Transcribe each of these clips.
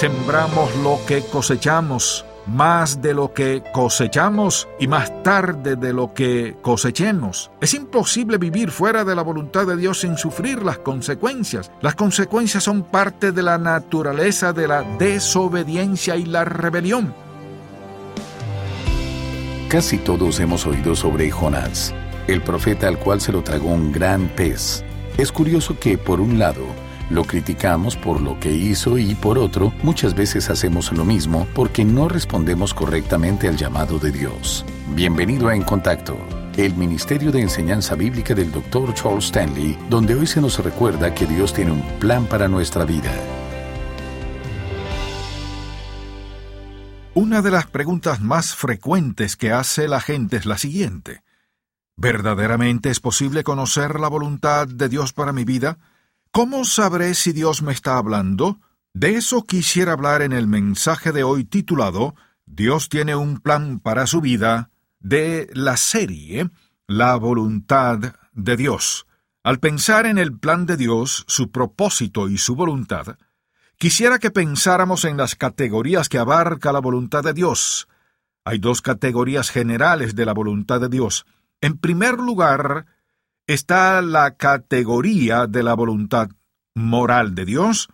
Sembramos lo que cosechamos, más de lo que cosechamos y más tarde de lo que cosechemos. Es imposible vivir fuera de la voluntad de Dios sin sufrir las consecuencias. Las consecuencias son parte de la naturaleza de la desobediencia y la rebelión. Casi todos hemos oído sobre Jonás, el profeta al cual se lo tragó un gran pez. Es curioso que, por un lado, lo criticamos por lo que hizo y por otro, muchas veces hacemos lo mismo porque no respondemos correctamente al llamado de Dios. Bienvenido a En Contacto, el Ministerio de Enseñanza Bíblica del Dr. Charles Stanley, donde hoy se nos recuerda que Dios tiene un plan para nuestra vida. Una de las preguntas más frecuentes que hace la gente es la siguiente. ¿Verdaderamente es posible conocer la voluntad de Dios para mi vida? ¿Cómo sabré si Dios me está hablando? De eso quisiera hablar en el mensaje de hoy titulado Dios tiene un plan para su vida de la serie La voluntad de Dios. Al pensar en el plan de Dios, su propósito y su voluntad, quisiera que pensáramos en las categorías que abarca la voluntad de Dios. Hay dos categorías generales de la voluntad de Dios. En primer lugar, está la categoría de la voluntad moral de Dios.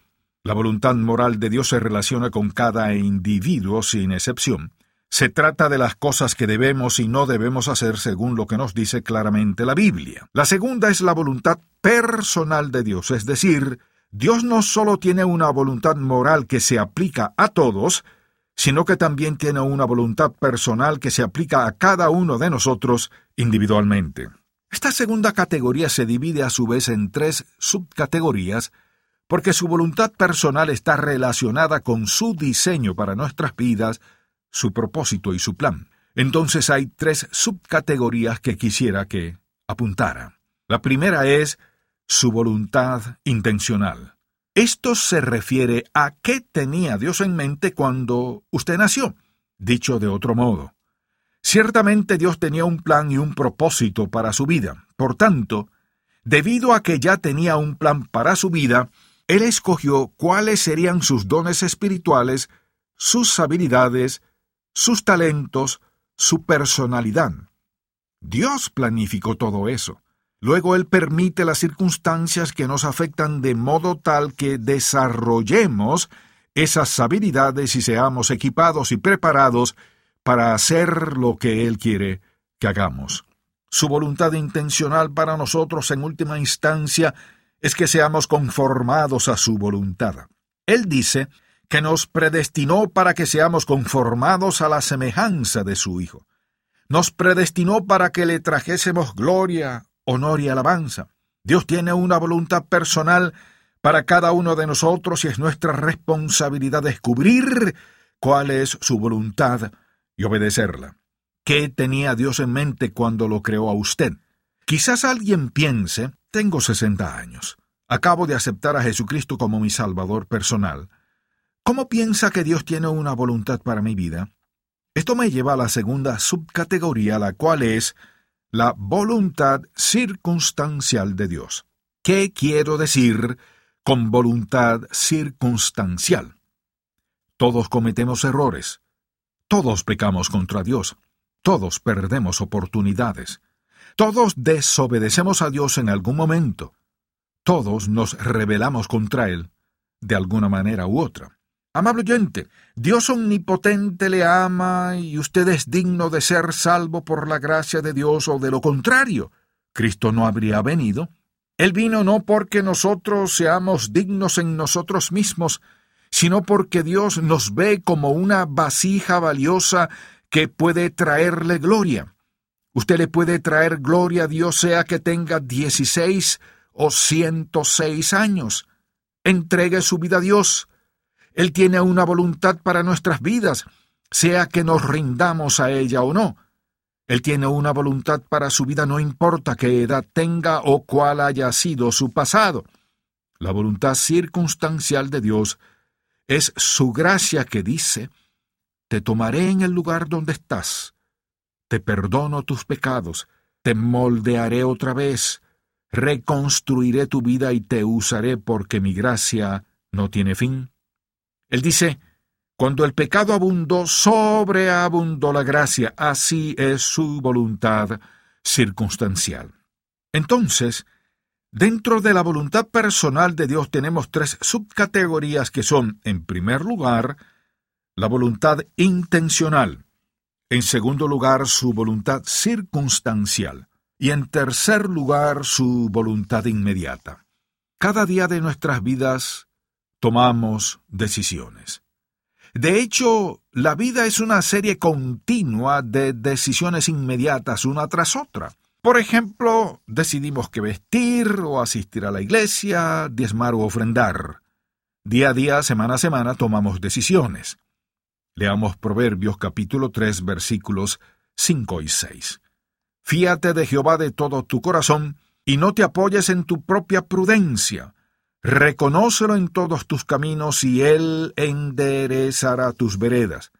La voluntad moral de Dios se relaciona con cada individuo sin excepción. Se trata de las cosas que debemos y no debemos hacer según lo que nos dice claramente la Biblia. La segunda es la voluntad personal de Dios, es decir, Dios no solo tiene una voluntad moral que se aplica a todos, sino que también tiene una voluntad personal que se aplica a cada uno de nosotros individualmente. Esta segunda categoría se divide a su vez en tres subcategorías porque su voluntad personal está relacionada con su diseño para nuestras vidas, su propósito y su plan. Entonces hay tres subcategorías que quisiera que apuntara. La primera es su voluntad intencional. Esto se refiere a qué tenía Dios en mente cuando usted nació. Dicho de otro modo, Ciertamente Dios tenía un plan y un propósito para su vida. Por tanto, debido a que ya tenía un plan para su vida, Él escogió cuáles serían sus dones espirituales, sus habilidades, sus talentos, su personalidad. Dios planificó todo eso. Luego Él permite las circunstancias que nos afectan de modo tal que desarrollemos esas habilidades y seamos equipados y preparados para hacer lo que Él quiere que hagamos. Su voluntad intencional para nosotros en última instancia es que seamos conformados a su voluntad. Él dice que nos predestinó para que seamos conformados a la semejanza de su Hijo. Nos predestinó para que le trajésemos gloria, honor y alabanza. Dios tiene una voluntad personal para cada uno de nosotros y es nuestra responsabilidad descubrir cuál es su voluntad y obedecerla. ¿Qué tenía Dios en mente cuando lo creó a usted? Quizás alguien piense, tengo sesenta años, acabo de aceptar a Jesucristo como mi Salvador personal. ¿Cómo piensa que Dios tiene una voluntad para mi vida? Esto me lleva a la segunda subcategoría, la cual es la voluntad circunstancial de Dios. ¿Qué quiero decir con voluntad circunstancial? Todos cometemos errores. Todos pecamos contra Dios. Todos perdemos oportunidades. Todos desobedecemos a Dios en algún momento. Todos nos rebelamos contra Él, de alguna manera u otra. Amable oyente, Dios omnipotente le ama y usted es digno de ser salvo por la gracia de Dios o de lo contrario. Cristo no habría venido. Él vino no porque nosotros seamos dignos en nosotros mismos, sino porque Dios nos ve como una vasija valiosa que puede traerle gloria. Usted le puede traer gloria a Dios sea que tenga dieciséis o ciento seis años. Entregue su vida a Dios. Él tiene una voluntad para nuestras vidas, sea que nos rindamos a ella o no. Él tiene una voluntad para su vida no importa qué edad tenga o cuál haya sido su pasado. La voluntad circunstancial de Dios es su gracia que dice, Te tomaré en el lugar donde estás, te perdono tus pecados, te moldearé otra vez, reconstruiré tu vida y te usaré porque mi gracia no tiene fin. Él dice, cuando el pecado abundó, sobreabundó la gracia, así es su voluntad circunstancial. Entonces, dentro de la voluntad personal de Dios tenemos tres subcategorías que son, en primer lugar, la voluntad intencional, en segundo lugar, su voluntad circunstancial, y en tercer lugar, su voluntad inmediata. Cada día de nuestras vidas tomamos decisiones. De hecho, la vida es una serie continua de decisiones inmediatas una tras otra. Por ejemplo, decidimos qué vestir o asistir a la iglesia, diezmar o ofrendar. Día a día, semana a semana, tomamos decisiones. Leamos Proverbios capítulo 3 versículos 5 y 6. Fíate de Jehová de todo tu corazón y no te apoyes en tu propia prudencia. Reconócelo en todos tus caminos y Él enderezará tus veredas.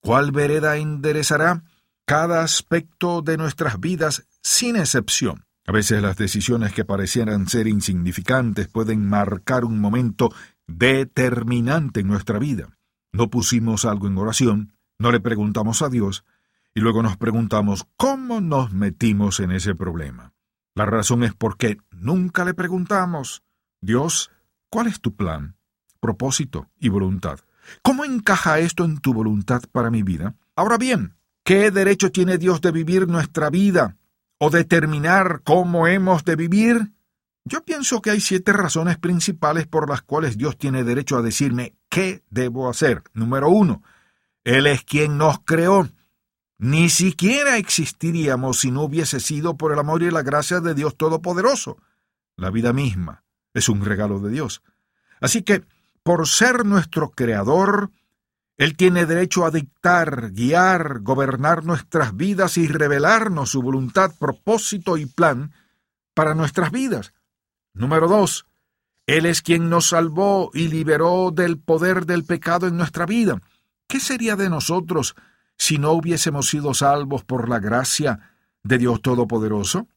¿Cuál vereda enderezará? Cada aspecto de nuestras vidas sin excepción. A veces las decisiones que parecieran ser insignificantes pueden marcar un momento determinante en nuestra vida. No pusimos algo en oración, no le preguntamos a Dios, y luego nos preguntamos cómo nos metimos en ese problema. La razón es porque nunca le preguntamos, Dios, ¿cuál es tu plan, propósito y voluntad? ¿Cómo encaja esto en tu voluntad para mi vida? Ahora bien, ¿qué derecho tiene Dios de vivir nuestra vida o determinar cómo hemos de vivir? Yo pienso que hay siete razones principales por las cuales Dios tiene derecho a decirme qué debo hacer. Número uno, Él es quien nos creó. Ni siquiera existiríamos si no hubiese sido por el amor y la gracia de Dios Todopoderoso. La vida misma es un regalo de Dios. Así que, por ser nuestro Creador, Él tiene derecho a dictar, guiar, gobernar nuestras vidas y revelarnos su voluntad, propósito y plan para nuestras vidas. Número dos, Él es quien nos salvó y liberó del poder del pecado en nuestra vida. ¿Qué sería de nosotros si no hubiésemos sido salvos por la gracia de Dios Todopoderoso?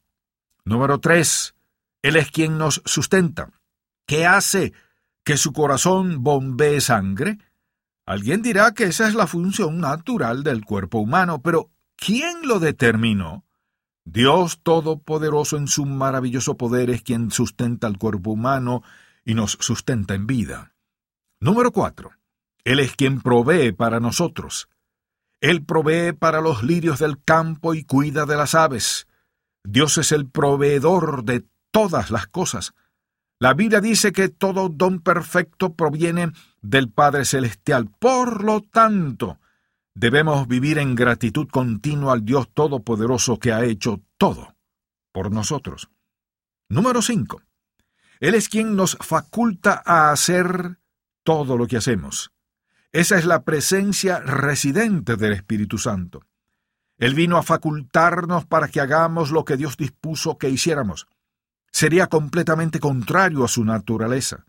Número tres, Él es quien nos sustenta. ¿Qué hace que su corazón bombee sangre? Alguien dirá que esa es la función natural del cuerpo humano, pero ¿quién lo determinó? Dios Todopoderoso en su maravilloso poder es quien sustenta al cuerpo humano y nos sustenta en vida. Número cuatro. Él es quien provee para nosotros. Él provee para los lirios del campo y cuida de las aves. Dios es el proveedor de todas las cosas. La Biblia dice que todo don perfecto proviene del Padre Celestial. Por lo tanto, Debemos vivir en gratitud continua al Dios Todopoderoso que ha hecho todo por nosotros. Número 5. Él es quien nos faculta a hacer todo lo que hacemos. Esa es la presencia residente del Espíritu Santo. Él vino a facultarnos para que hagamos lo que Dios dispuso que hiciéramos. Sería completamente contrario a su naturaleza.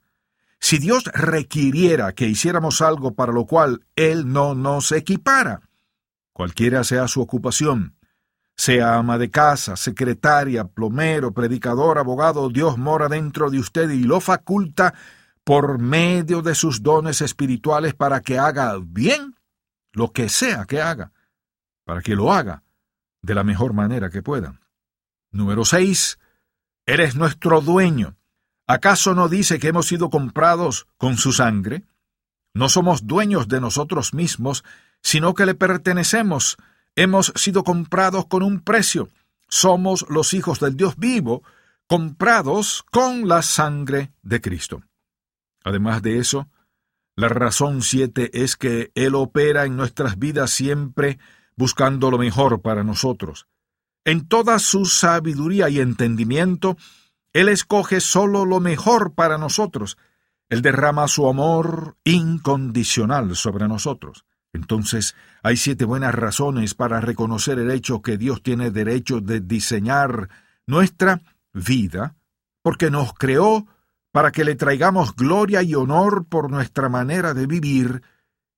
Si Dios requiriera que hiciéramos algo para lo cual Él no nos equipara, cualquiera sea su ocupación, sea ama de casa, secretaria, plomero, predicador, abogado, Dios mora dentro de usted y lo faculta por medio de sus dones espirituales para que haga bien lo que sea que haga, para que lo haga de la mejor manera que pueda. Número 6. Eres nuestro dueño. ¿Acaso no dice que hemos sido comprados con su sangre? No somos dueños de nosotros mismos, sino que le pertenecemos. Hemos sido comprados con un precio. Somos los hijos del Dios vivo, comprados con la sangre de Cristo. Además de eso, la razón siete es que Él opera en nuestras vidas siempre buscando lo mejor para nosotros. En toda su sabiduría y entendimiento, él escoge solo lo mejor para nosotros. Él derrama su amor incondicional sobre nosotros. Entonces, hay siete buenas razones para reconocer el hecho que Dios tiene derecho de diseñar nuestra vida, porque nos creó para que le traigamos gloria y honor por nuestra manera de vivir,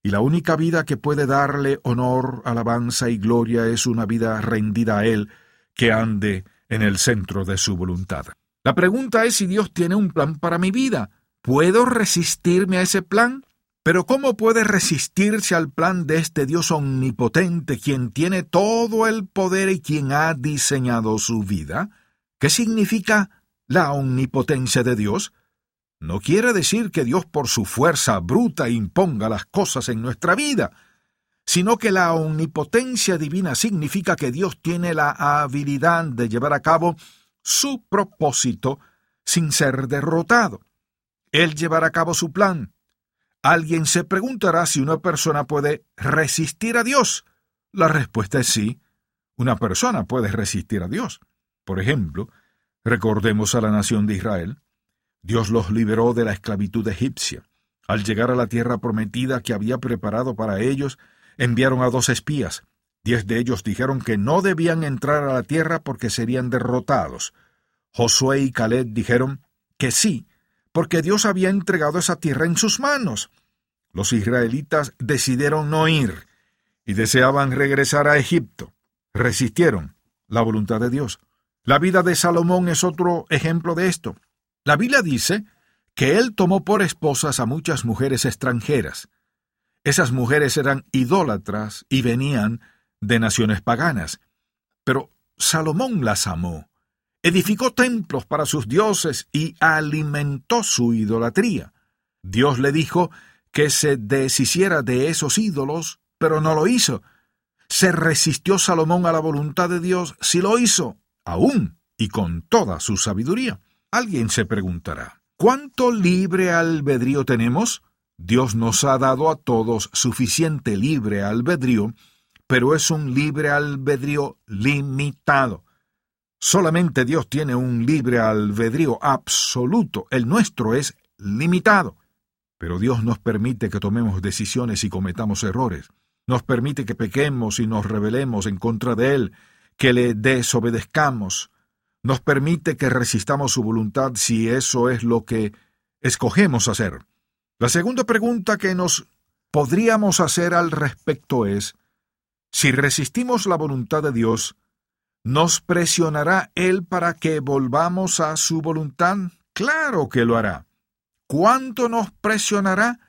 y la única vida que puede darle honor, alabanza y gloria es una vida rendida a Él, que ande en el centro de su voluntad. La pregunta es si Dios tiene un plan para mi vida. ¿Puedo resistirme a ese plan? Pero ¿cómo puede resistirse al plan de este Dios omnipotente, quien tiene todo el poder y quien ha diseñado su vida? ¿Qué significa la omnipotencia de Dios? No quiere decir que Dios por su fuerza bruta imponga las cosas en nuestra vida, sino que la omnipotencia divina significa que Dios tiene la habilidad de llevar a cabo su propósito sin ser derrotado. Él llevará a cabo su plan. Alguien se preguntará si una persona puede resistir a Dios. La respuesta es sí. Una persona puede resistir a Dios. Por ejemplo, recordemos a la nación de Israel. Dios los liberó de la esclavitud egipcia. Al llegar a la tierra prometida que había preparado para ellos, enviaron a dos espías. Diez de ellos dijeron que no debían entrar a la tierra porque serían derrotados. Josué y Caleb dijeron que sí, porque Dios había entregado esa tierra en sus manos. Los israelitas decidieron no ir y deseaban regresar a Egipto. Resistieron la voluntad de Dios. La vida de Salomón es otro ejemplo de esto. La Biblia dice que él tomó por esposas a muchas mujeres extranjeras. Esas mujeres eran idólatras y venían de naciones paganas. Pero Salomón las amó, edificó templos para sus dioses y alimentó su idolatría. Dios le dijo que se deshiciera de esos ídolos, pero no lo hizo. ¿Se resistió Salomón a la voluntad de Dios? Sí lo hizo, aún y con toda su sabiduría. Alguien se preguntará, ¿cuánto libre albedrío tenemos? Dios nos ha dado a todos suficiente libre albedrío, pero es un libre albedrío limitado. Solamente Dios tiene un libre albedrío absoluto, el nuestro es limitado. Pero Dios nos permite que tomemos decisiones y cometamos errores. Nos permite que pequemos y nos rebelemos en contra de Él, que le desobedezcamos, nos permite que resistamos su voluntad si eso es lo que escogemos hacer. La segunda pregunta que nos podríamos hacer al respecto es, si resistimos la voluntad de Dios, ¿nos presionará Él para que volvamos a su voluntad? Claro que lo hará. ¿Cuánto nos presionará?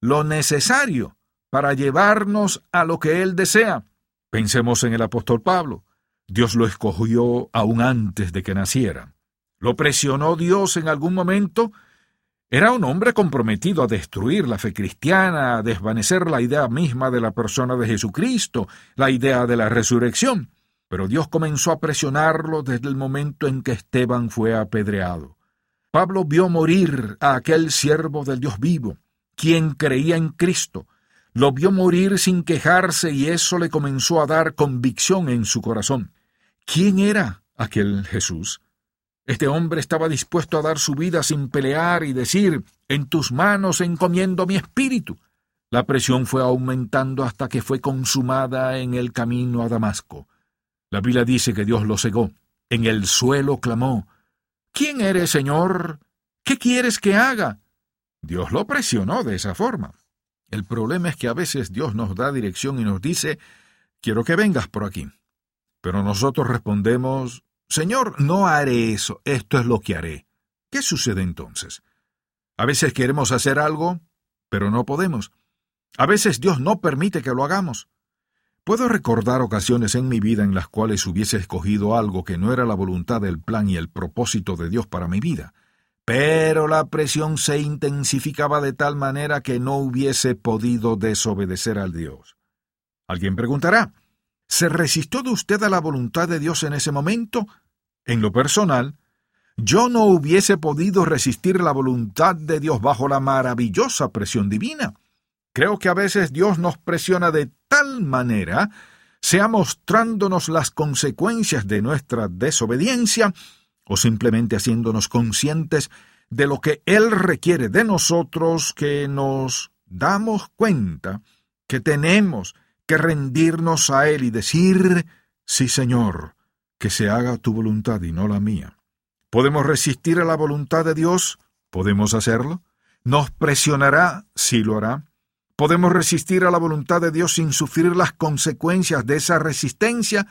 Lo necesario para llevarnos a lo que Él desea. Pensemos en el apóstol Pablo. Dios lo escogió aún antes de que naciera. ¿Lo presionó Dios en algún momento? Era un hombre comprometido a destruir la fe cristiana, a desvanecer la idea misma de la persona de Jesucristo, la idea de la resurrección. Pero Dios comenzó a presionarlo desde el momento en que Esteban fue apedreado. Pablo vio morir a aquel siervo del Dios vivo, quien creía en Cristo, lo vio morir sin quejarse y eso le comenzó a dar convicción en su corazón. ¿Quién era aquel Jesús? Este hombre estaba dispuesto a dar su vida sin pelear y decir, en tus manos encomiendo mi espíritu. La presión fue aumentando hasta que fue consumada en el camino a Damasco. La Biblia dice que Dios lo cegó. En el suelo clamó, ¿Quién eres, Señor? ¿Qué quieres que haga? Dios lo presionó de esa forma. El problema es que a veces Dios nos da dirección y nos dice, quiero que vengas por aquí. Pero nosotros respondemos, Señor, no haré eso, esto es lo que haré. ¿Qué sucede entonces? A veces queremos hacer algo, pero no podemos. A veces Dios no permite que lo hagamos. Puedo recordar ocasiones en mi vida en las cuales hubiese escogido algo que no era la voluntad del plan y el propósito de Dios para mi vida, pero la presión se intensificaba de tal manera que no hubiese podido desobedecer al Dios. Alguien preguntará, ¿Se resistió de usted a la voluntad de Dios en ese momento? En lo personal, yo no hubiese podido resistir la voluntad de Dios bajo la maravillosa presión divina. Creo que a veces Dios nos presiona de tal manera, sea mostrándonos las consecuencias de nuestra desobediencia, o simplemente haciéndonos conscientes de lo que Él requiere de nosotros, que nos damos cuenta que tenemos que rendirnos a Él y decir, sí Señor, que se haga tu voluntad y no la mía. ¿Podemos resistir a la voluntad de Dios? ¿Podemos hacerlo? ¿Nos presionará? Sí lo hará. ¿Podemos resistir a la voluntad de Dios sin sufrir las consecuencias de esa resistencia?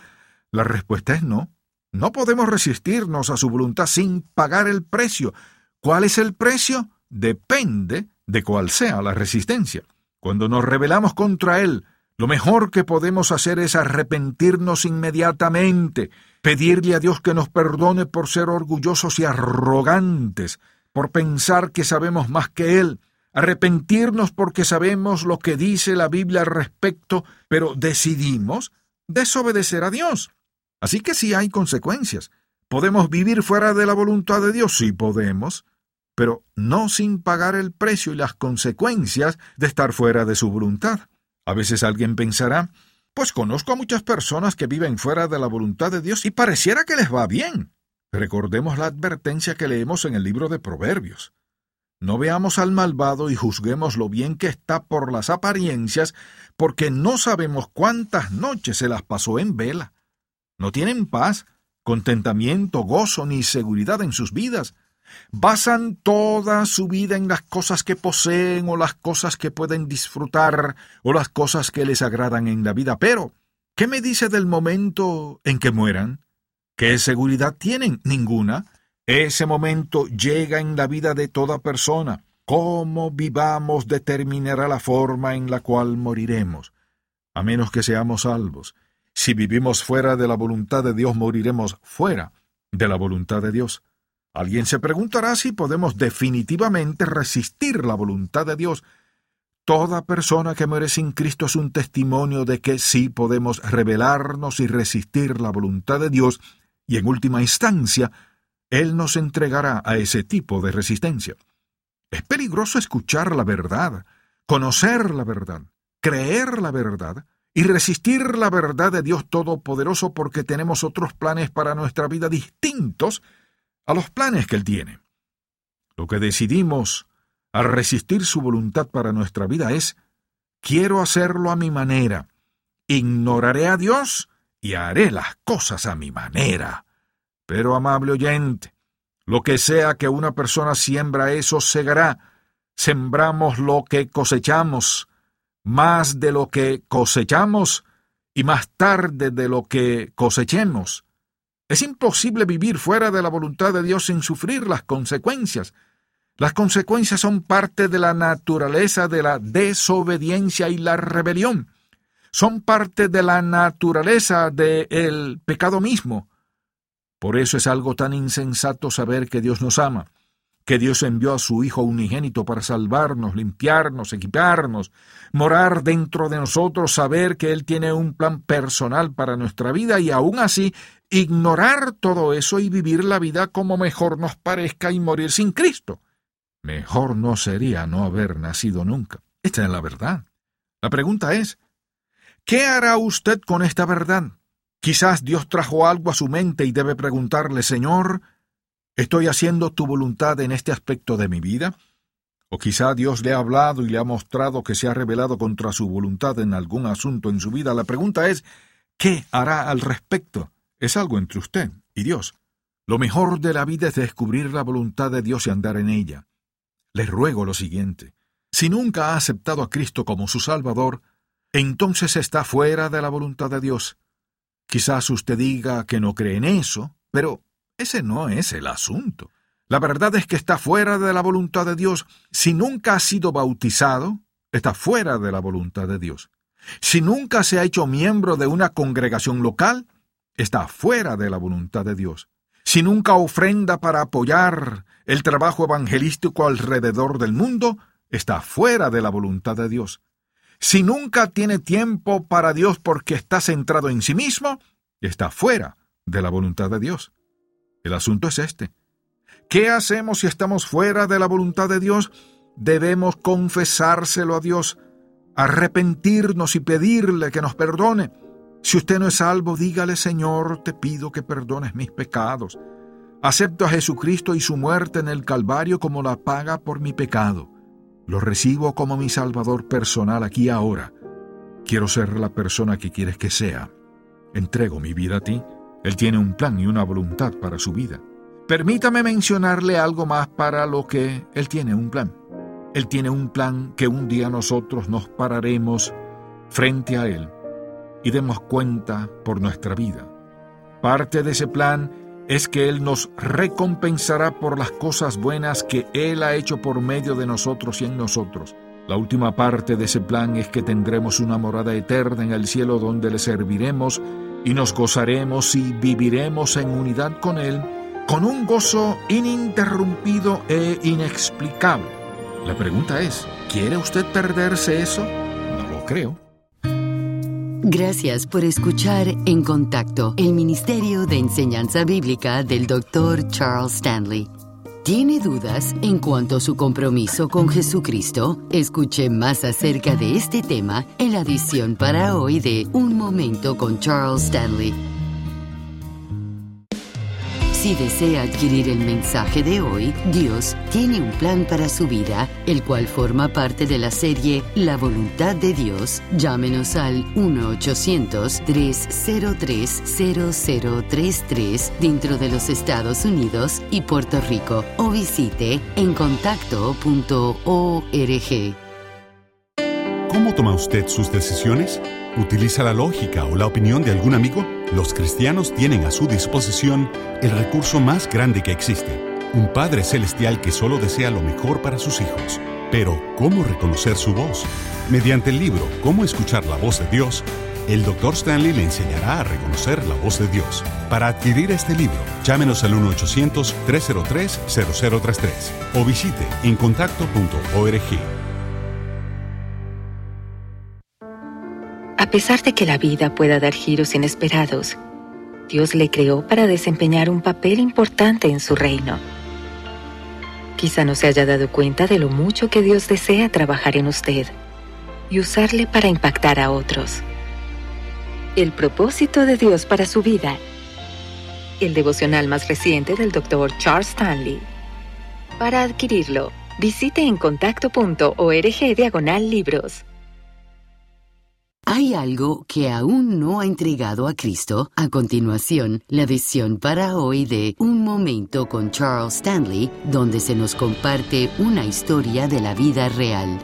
La respuesta es no. No podemos resistirnos a su voluntad sin pagar el precio. ¿Cuál es el precio? Depende de cual sea la resistencia. Cuando nos rebelamos contra Él, lo mejor que podemos hacer es arrepentirnos inmediatamente, pedirle a Dios que nos perdone por ser orgullosos y arrogantes, por pensar que sabemos más que Él, arrepentirnos porque sabemos lo que dice la Biblia al respecto, pero decidimos desobedecer a Dios. Así que sí hay consecuencias. ¿Podemos vivir fuera de la voluntad de Dios? Sí podemos, pero no sin pagar el precio y las consecuencias de estar fuera de su voluntad. A veces alguien pensará, pues conozco a muchas personas que viven fuera de la voluntad de Dios y pareciera que les va bien. Recordemos la advertencia que leemos en el libro de Proverbios. No veamos al malvado y juzguemos lo bien que está por las apariencias, porque no sabemos cuántas noches se las pasó en vela. No tienen paz, contentamiento, gozo ni seguridad en sus vidas. Basan toda su vida en las cosas que poseen o las cosas que pueden disfrutar o las cosas que les agradan en la vida. Pero, ¿qué me dice del momento en que mueran? ¿Qué seguridad tienen? Ninguna. Ese momento llega en la vida de toda persona. Cómo vivamos determinará la forma en la cual moriremos, a menos que seamos salvos. Si vivimos fuera de la voluntad de Dios, moriremos fuera de la voluntad de Dios. Alguien se preguntará si podemos definitivamente resistir la voluntad de Dios. Toda persona que muere sin Cristo es un testimonio de que sí podemos rebelarnos y resistir la voluntad de Dios, y en última instancia, Él nos entregará a ese tipo de resistencia. Es peligroso escuchar la verdad, conocer la verdad, creer la verdad, y resistir la verdad de Dios Todopoderoso porque tenemos otros planes para nuestra vida distintos a los planes que Él tiene. Lo que decidimos al resistir su voluntad para nuestra vida es, quiero hacerlo a mi manera, ignoraré a Dios y haré las cosas a mi manera. Pero, amable oyente, lo que sea que una persona siembra, eso segará. Sembramos lo que cosechamos, más de lo que cosechamos y más tarde de lo que cosechemos. Es imposible vivir fuera de la voluntad de Dios sin sufrir las consecuencias. Las consecuencias son parte de la naturaleza de la desobediencia y la rebelión. Son parte de la naturaleza del pecado mismo. Por eso es algo tan insensato saber que Dios nos ama que Dios envió a su Hijo unigénito para salvarnos, limpiarnos, equiparnos, morar dentro de nosotros, saber que Él tiene un plan personal para nuestra vida y aún así ignorar todo eso y vivir la vida como mejor nos parezca y morir sin Cristo. Mejor no sería no haber nacido nunca. Esta es la verdad. La pregunta es, ¿qué hará usted con esta verdad? Quizás Dios trajo algo a su mente y debe preguntarle, Señor, ¿Estoy haciendo tu voluntad en este aspecto de mi vida? ¿O quizá Dios le ha hablado y le ha mostrado que se ha rebelado contra su voluntad en algún asunto en su vida? La pregunta es, ¿qué hará al respecto? Es algo entre usted y Dios. Lo mejor de la vida es descubrir la voluntad de Dios y andar en ella. Le ruego lo siguiente. Si nunca ha aceptado a Cristo como su Salvador, entonces está fuera de la voluntad de Dios. Quizás usted diga que no cree en eso, pero ese no es el asunto. La verdad es que está fuera de la voluntad de Dios. Si nunca ha sido bautizado, está fuera de la voluntad de Dios. Si nunca se ha hecho miembro de una congregación local, está fuera de la voluntad de Dios. Si nunca ofrenda para apoyar el trabajo evangelístico alrededor del mundo, está fuera de la voluntad de Dios. Si nunca tiene tiempo para Dios porque está centrado en sí mismo, está fuera de la voluntad de Dios. El asunto es este. ¿Qué hacemos si estamos fuera de la voluntad de Dios? Debemos confesárselo a Dios, arrepentirnos y pedirle que nos perdone. Si usted no es salvo, dígale, Señor, te pido que perdones mis pecados. Acepto a Jesucristo y su muerte en el Calvario como la paga por mi pecado. Lo recibo como mi Salvador personal aquí ahora. Quiero ser la persona que quieres que sea. Entrego mi vida a ti él tiene un plan y una voluntad para su vida. Permítame mencionarle algo más para lo que Él tiene un plan. Él tiene un plan que un día nosotros nos pararemos frente a Él y demos cuenta por nuestra vida. Parte de ese plan es que Él nos recompensará por las cosas buenas que Él ha hecho por medio de nosotros y en nosotros. La última parte de ese plan es que tendremos una morada eterna en el cielo donde le serviremos y nos gozaremos y viviremos en unidad con Él, con un gozo ininterrumpido e inexplicable. La pregunta es, ¿quiere usted perderse eso? No lo creo. Gracias por escuchar En Contacto, el Ministerio de Enseñanza Bíblica del Dr. Charles Stanley. ¿Tiene dudas en cuanto a su compromiso con Jesucristo? Escuche más acerca de este tema en la edición para hoy de Un Momento con Charles Stanley. Si desea adquirir el mensaje de hoy, Dios tiene un plan para su vida, el cual forma parte de la serie La voluntad de Dios. Llámenos al 1-800-303-0033 dentro de los Estados Unidos y Puerto Rico o visite encontacto.org. ¿Cómo toma usted sus decisiones? ¿Utiliza la lógica o la opinión de algún amigo? Los cristianos tienen a su disposición el recurso más grande que existe, un Padre Celestial que solo desea lo mejor para sus hijos. Pero, ¿cómo reconocer su voz? Mediante el libro Cómo escuchar la voz de Dios, el Dr. Stanley le enseñará a reconocer la voz de Dios. Para adquirir este libro, llámenos al 1-800-303-0033 o visite encontacto.org. A pesar de que la vida pueda dar giros inesperados, Dios le creó para desempeñar un papel importante en su reino. Quizá no se haya dado cuenta de lo mucho que Dios desea trabajar en usted y usarle para impactar a otros. El propósito de Dios para su vida. El devocional más reciente del Dr. Charles Stanley. Para adquirirlo, visite en contacto.org diagonal libros. ¿Hay algo que aún no ha entregado a Cristo? A continuación, la visión para hoy de Un Momento con Charles Stanley, donde se nos comparte una historia de la vida real.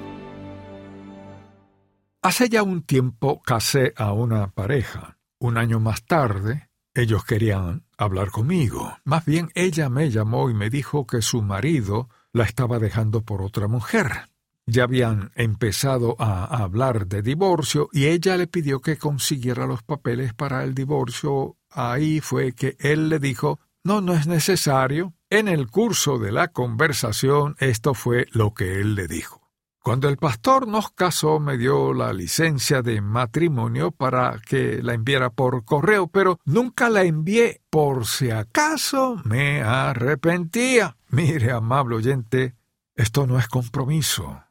Hace ya un tiempo casé a una pareja. Un año más tarde, ellos querían hablar conmigo. Más bien, ella me llamó y me dijo que su marido la estaba dejando por otra mujer. Ya habían empezado a hablar de divorcio y ella le pidió que consiguiera los papeles para el divorcio. Ahí fue que él le dijo no, no es necesario. En el curso de la conversación esto fue lo que él le dijo. Cuando el pastor nos casó me dio la licencia de matrimonio para que la enviara por correo, pero nunca la envié por si acaso me arrepentía. Mire, amable oyente, esto no es compromiso.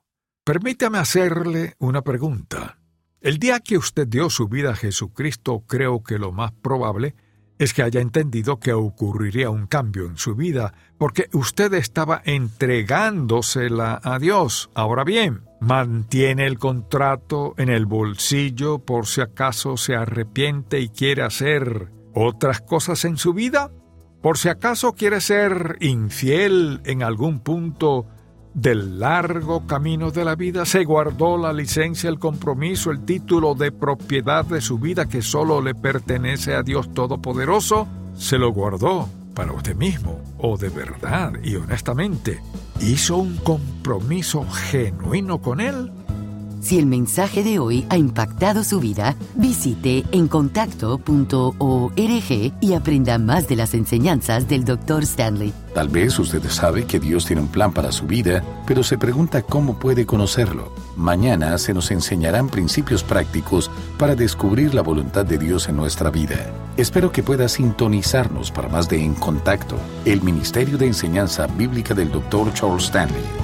Permítame hacerle una pregunta. El día que usted dio su vida a Jesucristo, creo que lo más probable es que haya entendido que ocurriría un cambio en su vida, porque usted estaba entregándosela a Dios. Ahora bien, mantiene el contrato en el bolsillo por si acaso se arrepiente y quiere hacer otras cosas en su vida. Por si acaso quiere ser infiel en algún punto del largo camino de la vida se guardó la licencia, el compromiso, el título de propiedad de su vida que solo le pertenece a Dios Todopoderoso, se lo guardó para usted mismo, o de verdad y honestamente, hizo un compromiso genuino con Él. Si el mensaje de hoy ha impactado su vida, visite encontacto.org y aprenda más de las enseñanzas del Dr. Stanley. Tal vez usted sabe que Dios tiene un plan para su vida, pero se pregunta cómo puede conocerlo. Mañana se nos enseñarán principios prácticos para descubrir la voluntad de Dios en nuestra vida. Espero que pueda sintonizarnos para más de En Contacto, el Ministerio de Enseñanza Bíblica del Dr. Charles Stanley.